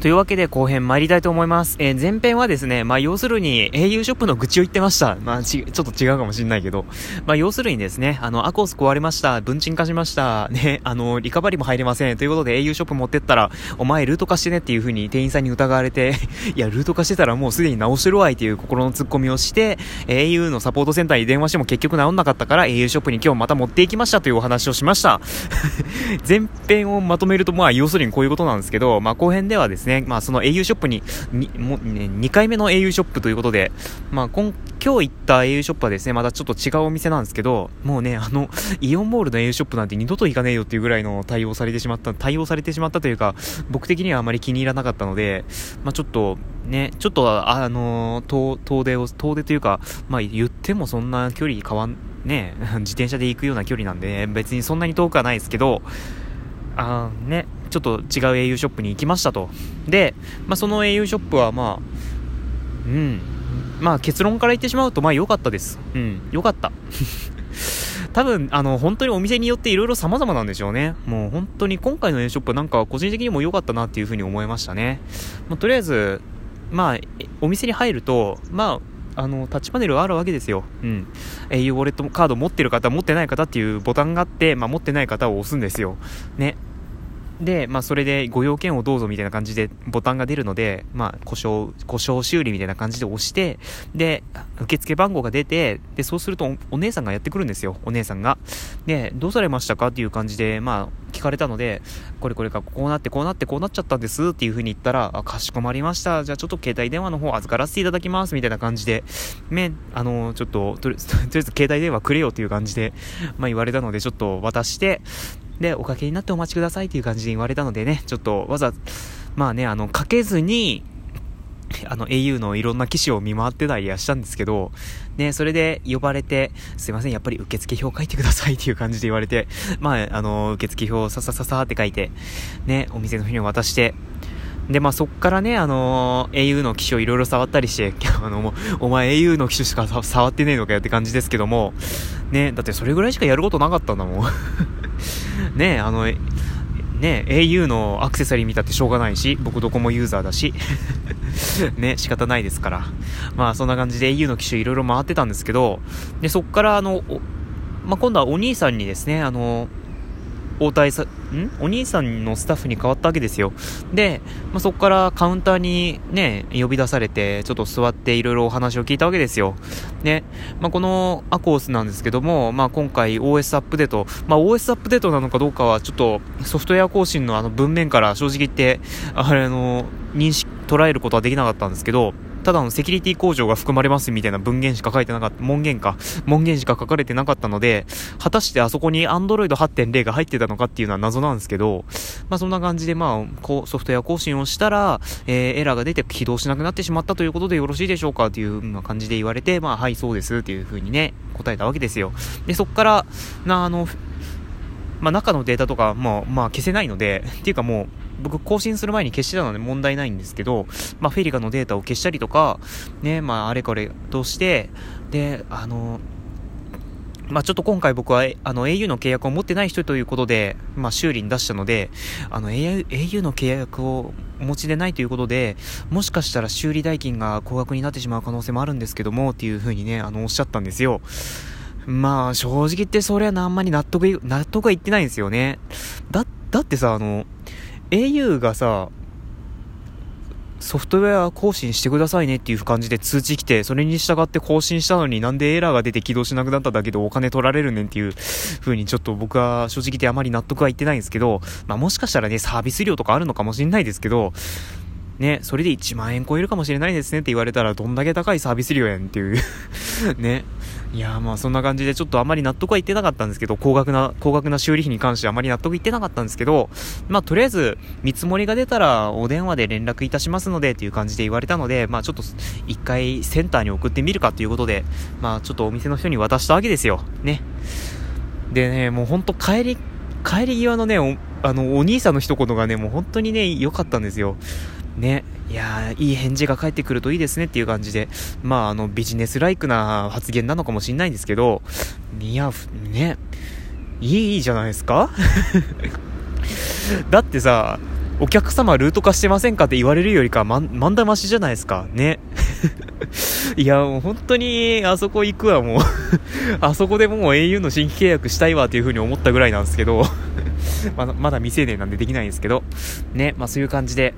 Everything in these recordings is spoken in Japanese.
というわけで後編参りたいと思います。えー、前編はですね、まあ要するに au ショップの愚痴を言ってました。まあち、ちょっと違うかもしんないけど。まあ要するにですね、あの、アコース壊れました。分賃化しました。ね、あの、リカバリも入れません。ということで au ショップ持ってったら、お前ルート化してねっていう風に店員さんに疑われて いや、ルート化してたらもうすでに直してるわいっていう心の突っ込みをして、au のサポートセンターに電話しても結局直んなかったから au ショップに今日また持っていきましたというお話をしました。前編をまとめると、まあ要するにこういうことなんですけど、まあ後編ではですね、ね。まあその au ショップに、にもね、2回目の au ショップということで、まあ今、今日行った au ショップはですね、またちょっと違うお店なんですけど、もうね、あの、イオンモールの au ショップなんて二度と行かねえよっていうぐらいの対応されてしまった、対応されてしまったというか、僕的にはあまり気に入らなかったので、まあちょっと、ね、ちょっと、あの、遠、遠出を、遠出というか、まあ言ってもそんな距離変わん、ね、自転車で行くような距離なんで、別にそんなに遠くはないですけど、あね、ちょっと違う au ショップに行きましたと。で、まあ、その au ショップはまあ、うん、まあ結論から言ってしまうと、まあ良かったです。うん、良かった。多分、あの、本当にお店によっていろいろ様々なんでしょうね。もう本当に今回の A ショップなんか個人的にも良かったなっていうふうに思いましたね。まあ、とりあえず、まあ、お店に入ると、まあ、あの、タッチパネルがあるわけですよ。うん。au ウォレットカード持ってる方、持ってない方っていうボタンがあって、まあ、持ってない方を押すんですよ。ね。で、まあ、それでご用件をどうぞみたいな感じでボタンが出るので、まあ、故障、故障修理みたいな感じで押して、で、受付番号が出て、で、そうするとお姉さんがやってくるんですよ、お姉さんが。で、どうされましたかっていう感じで、まあ、聞かれたので、これこれか、こうなってこうなってこうなっちゃったんですっていう風に言ったら、あ、かしこまりました。じゃあちょっと携帯電話の方預からせていただきますみたいな感じで、ね、あの、ちょっと、とりあえず携帯電話くれよっていう感じで、まあ言われたので、ちょっと渡して、で、おかけになってお待ちくださいっていう感じで言われたのでね、ちょっとわざ、まあね、あの、かけずに、あの、au のいろんな機種を見回ってたりはしたんですけど、ね、それで呼ばれて、すいません、やっぱり受付表書いてくださいっていう感じで言われて、まあ、あの、受付表をささささって書いて、ね、お店の人に渡して、で、まあ、そっからね、あのー、au の機種をいろいろ触ったりして、あの、お前 au の機種しか触ってねえのかよって感じですけども、ね、だってそれぐらいしかやることなかったんだもん。ねあの、ね au のアクセサリー見たってしょうがないし、僕どこもユーザーだし、ね、仕方ないですから。まあそんな感じで au の機種いろいろ回ってたんですけど、で、そっからあの、まあ、今度はお兄さんにですね、あの、応対さ、ん？お兄さんのスタッフに変わったわけですよ。で、まあ、そこからカウンターにね、呼び出されて、ちょっと座っていろいろお話を聞いたわけですよ。で、まあ、このアコースなんですけども、まあ、今回 OS アップデート、まあ、OS アップデートなのかどうかはちょっとソフトウェア更新のあの文面から正直言って、あれの、認識、捉えることはできなかったんですけど、ただのセキュリティ工場が含まれますみたいな文言しか書いてなかった、文言か、文言しか書かれてなかったので、果たしてあそこに Android 8.0が入ってたのかっていうのは謎なんですけど、まあそんな感じでまあ、こう、ソフトウェア更新をしたら、えー、エラーが出て起動しなくなってしまったということでよろしいでしょうかっていう感じで言われて、まあはい、そうですっていう風にね、答えたわけですよ。で、そっから、な、あの、まあ中のデータとか、まあ、まあ消せないので、っていうかもう、僕更新する前に消してたので問題ないんですけど、まあ、フェリカのデータを消したりとか、ね、まあ、あれこれとして、で、あの、まあ、ちょっと今回僕は、あの、au の契約を持ってない人ということで、まあ、修理に出したので、あの、au, au の契約をお持ちでないということで、もしかしたら修理代金が高額になってしまう可能性もあるんですけども、っていうふうにね、あの、おっしゃったんですよ。まあ、正直言ってそれはあんまり納得、納得がいってないんですよね。だ、だってさ、あの、au がさ、ソフトウェア更新してくださいねっていう感じで通知来て、それに従って更新したのになんでエラーが出て起動しなくなっただけでお金取られるねんっていう風にちょっと僕は正直言ってあまり納得はいってないんですけど、まあもしかしたらね、サービス料とかあるのかもしれないですけど、ね、それで1万円超えるかもしれないですねって言われたらどんだけ高いサービス料やんっていう ね。いやまあそんな感じでちょっとあまり納得はいってなかったんですけど、高額な、高額な修理費に関してあまり納得いってなかったんですけど、まあとりあえず見積もりが出たらお電話で連絡いたしますのでっていう感じで言われたので、まあちょっと一回センターに送ってみるかということで、まあちょっとお店の人に渡したわけですよ。ね。でね、もうほんと帰り、帰り際のね、お、あの、お兄さんの一言がね、もう本当にね、良かったんですよ。ね、いやいい返事が返ってくるといいですねっていう感じで、まあ、あの、ビジネスライクな発言なのかもしれないんですけど、いや、ね、いいじゃないですか？だってさ、お客様ルート化してませんかって言われるよりか、ま、まんだましじゃないですか？ね。いや、もう本当に、あそこ行くわ、もう あそこでもう au の新規契約したいわっていう風に思ったぐらいなんですけどまだ、まだ未成年なんでできないんですけど、ね、まあそういう感じで、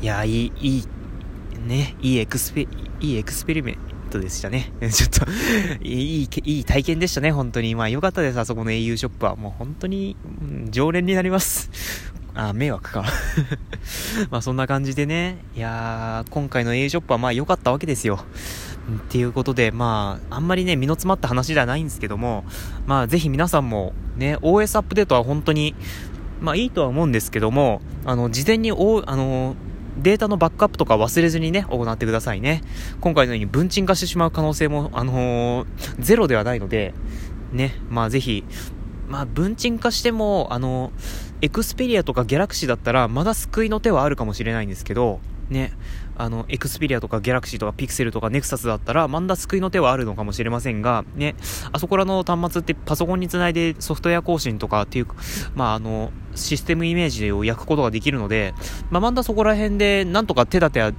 いや、いい、いい、ね、いいエクスペ、いいエクスペリメントでしたね。ちょっといい、いい体験でしたね、本当に。まあ良かったです、あそこの au ショップは。もう本当に、うん、常連になります。あ、迷惑か。まあそんな感じでね、いやー、今回の au ショップはまあ良かったわけですよ。っていうことで、まあ、あんまりね、身の詰まった話ではないんですけども、まあ、ぜひ皆さんも、ね、OS アップデートは本当に、まあいいとは思うんですけども、あの、事前に、お、あの、データのバックアップとか忘れずにね、行ってくださいね。今回のように分鎮化してしまう可能性も、あのー、ゼロではないので、ね、まあぜひ、まあ分鎮化しても、あのエクスペリアとかギャラクシーだったら、まだ救いの手はあるかもしれないんですけど、ね、あの、エクスペリアとかギャラクシーとかピクセルとかネクサスだったら、まだ救いの手はあるのかもしれませんが、ね、あそこらの端末ってパソコンにつないでソフトウェア更新とかっていう、まあ、あの、システムイメージを焼くことができるので、まあ、まだそこら辺でなんとか手立ては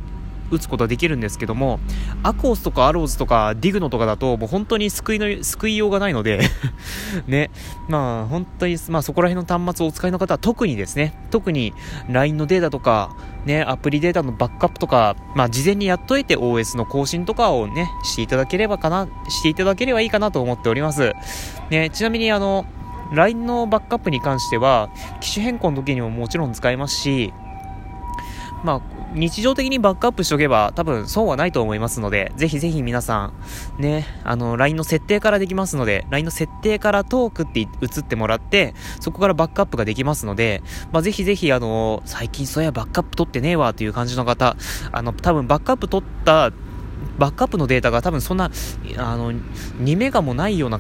打つことはできるんですけども、アコースとかアローズとかディグノとかだと、もう本当に救いの、救いようがないので ね、まあ本当に、まあそこら辺の端末をお使いの方は特にですね、特に LINE のデータとか、ね、アプリデータのバックアップとか、まあ事前にやっといて OS の更新とかをね、していただければかな、していただければいいかなと思っております。ね、ちなみにあの、LINE のバックアップに関しては、機種変更の時にももちろん使えますし、まあ、日常的にバックアップしておけば多分損はないと思いますので、ぜひぜひ皆さん、ね、あの、LINE の設定からできますので、LINE の設定からトークって移ってもらって、そこからバックアップができますので、まあ、ぜひぜひあの、最近そういやバックアップ取ってねえわという感じの方、あの、多分バックアップ取ったバックアップのデータが多分そんな、あの、2メガもないような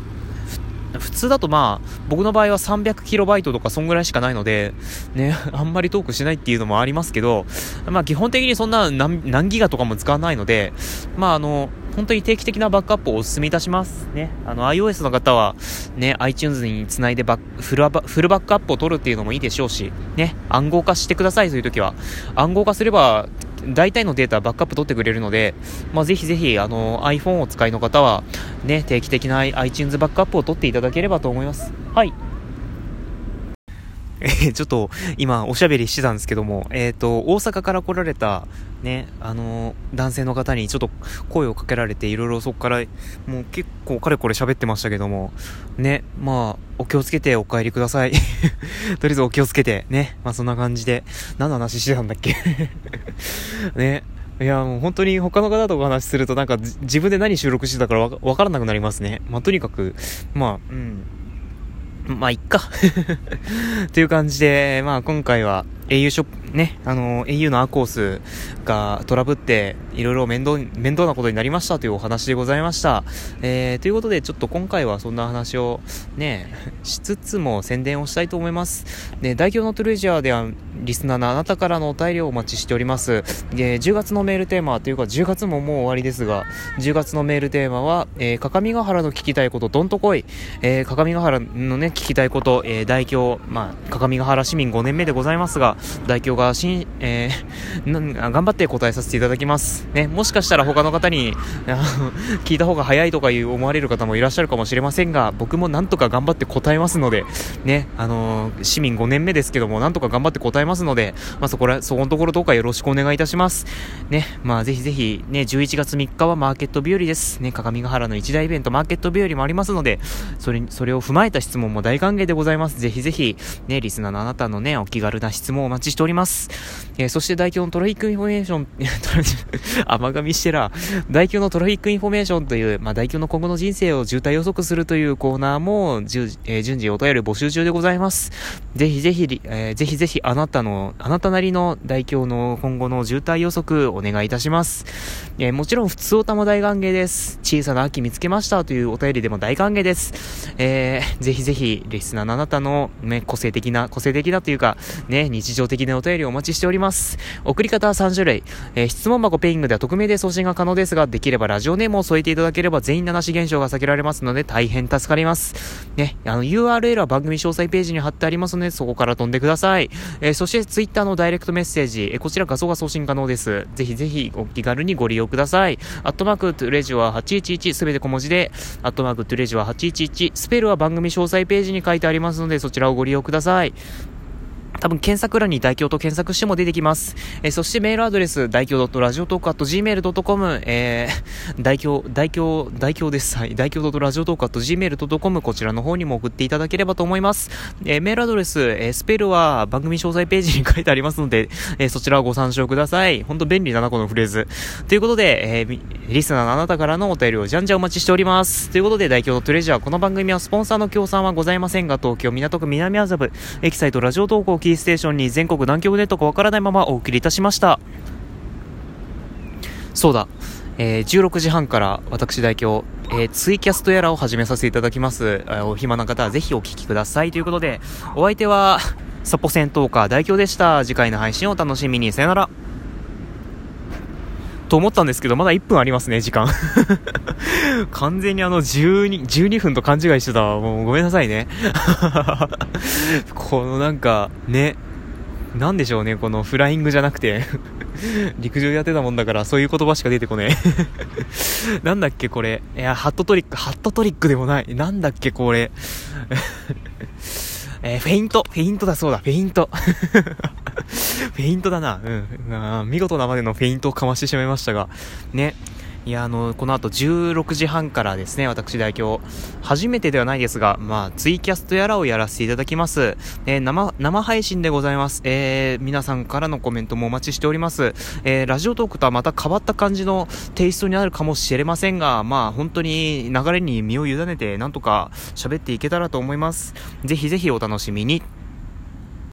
普通だとまあ、僕の場合は 300KB とかそんぐらいしかないので、ね、あんまりトークしないっていうのもありますけど、まあ基本的にそんな何何ギガとかも使わないので、まああの、本当に定期的なバックアップをお勧めいたします。ね。あの、iOS の方は、ね、iTunes につないでバフルフルバックアップを取るっていうのもいいでしょうし、ね、暗号化してください、そういう時は。暗号化すれば、大体のデータバックアップ取ってくれるので、まあ、ぜひぜひ、あの、iPhone をお使いの方は、ね、定期的な iTunes バックアップを取っていただければと思います。はい。えー、ちょっと今おしゃべりしてたんですけども、えっ、ー、と、大阪から来られたね、あのー、男性の方にちょっと声をかけられていろいろそこからもう結構かれこれ喋ってましたけども、ね、まあ、お気をつけてお帰りください。とりあえずお気をつけて、ね、まあそんな感じで、何の話してたんだっけ？ね、いや、もう本当に他の方とお話しするとなんか自分で何収録してたからわからなくなりますね。まあとにかく、まあ、うん。まあ、いっか。という感じで、まあ、今回は au ショップ、ね、あの、au のアコースがトラブって、いろいろ面倒、面倒なことになりましたというお話でございました。えー、ということで、ちょっと今回はそんな話をね、しつつも宣伝をしたいと思います。で、代表のトゥルージャーでは、リスナーのあなたからのお便りをお待ちしております。で、10月のメールテーマというか、10月ももう終わりですが、10月のメールテーマは、えー、各務原の聞きたいこと、どんとこい。えー、各務原のね、聞きたいこと、えー、代表、まあ、各務原市民5年目でございますが、代表がしん、えー、頑張って答えさせていただきます。ね、もしかしたら他の方に、聞いた方が早いとかいう思われる方もいらっしゃるかもしれませんが、僕もなんとか頑張って答えますので、ね、あのー、市民5年目ですけども、なんとか頑張って答えますので、まあ、そこら、そこのところどうかよろしくお願いいたします。ね、まあ、ぜひぜひ、ね、11月3日はマーケット日和です。ね、各務原の一大イベント、マーケット日和もありますので、それ、それを踏まえた質問も大歓迎でございます。ぜひぜひ、ね、リスナーのあなたのね、お気軽な質問をお待ちしております。えー、そして代表のトラフィックインフォメーション、甘噛みしてら、代表のトラフィックインフォメーションという、まあ、代表の今後の人生を渋滞予測するというコーナーも、えー、順次お便り募集中でございます。ぜひぜひ、えー、ぜひぜひあなたの、あなたなりの代表の今後の渋滞予測お願いいたします。えー、もちろん普通おたも大歓迎です。小さな秋見つけましたというお便りでも大歓迎です。えー、ぜひぜひ、リスナーのあなたの、ね、個性的な、個性的なというか、ね、日常的なお便りをお待ちしております。送り方は3種類。えー、質問箱 Peing では匿名で送信が可能ですが、できればラジオネームを添えていただければ全員名無し現象が避けられますので大変助かります。ね、あの URL は番組詳細ページに貼ってありますので、そこから飛んでください。えー、そして Twitter のダイレクトメッセージ、えこちら画像が送信可能です。ぜひぜひお気軽にご利用ください。アットマーク treasure811すべて小文字で、アットマーク treasure811スペルは番組詳細ページに書いてありますのでそちらをご利用ください。多分検索欄に大京と検索しても出てきます。えー、そしてメールアドレス、大京 .radiotalk.gmail.com、えー、大京、大京、大京です。はい。大京 .radiotalk.gmail.com、こちらの方にも送っていただければと思います。えー、メールアドレス、えー、スペルは番組詳細ページに書いてありますので、えー、そちらをご参照ください。ほんと便利だな、このフレーズ。ということで、えー、リスナーのあなたからのお便りをじゃんじゃんお待ちしております。ということで、大京トレジャー、この番組はスポンサーの協賛はございませんが、東京港区南麻布、エキサイトラジオ投稿キーステーションに全国南極ネットかわからないままお送りいたしました。そうだ。えー、16時半から私代表、えー、ツイキャストやらを始めさせていただきます。えー、お暇な方はぜひお聞きください。ということで、お相手は、サポ戦闘家代表でした。次回の配信をお楽しみに。さよなら。と思ったんですけど、まだ1分ありますね、時間。完全にあの12、12分と勘違いしてたもうごめんなさいね。このなんか、ね、なんでしょうね、このフライングじゃなくて 陸上やってたもんだから、そういう言葉しか出てこねえなんだっけ、これ。いや、ハットトリック、ハットトリックでもない。なんだっけ、これ。えー、フェイント、フェイントだそうだ、フェイント。フェイントだな。うん。見事なまでのフェイントをかましてしまいましたが、ね。いや、あの、この後16時半からですね、私代表、初めてではないですが、まあ、ツイキャストやらをやらせていただきます。えー、生、生配信でございます。えー、皆さんからのコメントもお待ちしております。えー、ラジオトークとはまた変わった感じのテイストになるかもしれませんが、まあ、本当に流れに身を委ねて、なんとか喋っていけたらと思います。ぜひぜひお楽しみに。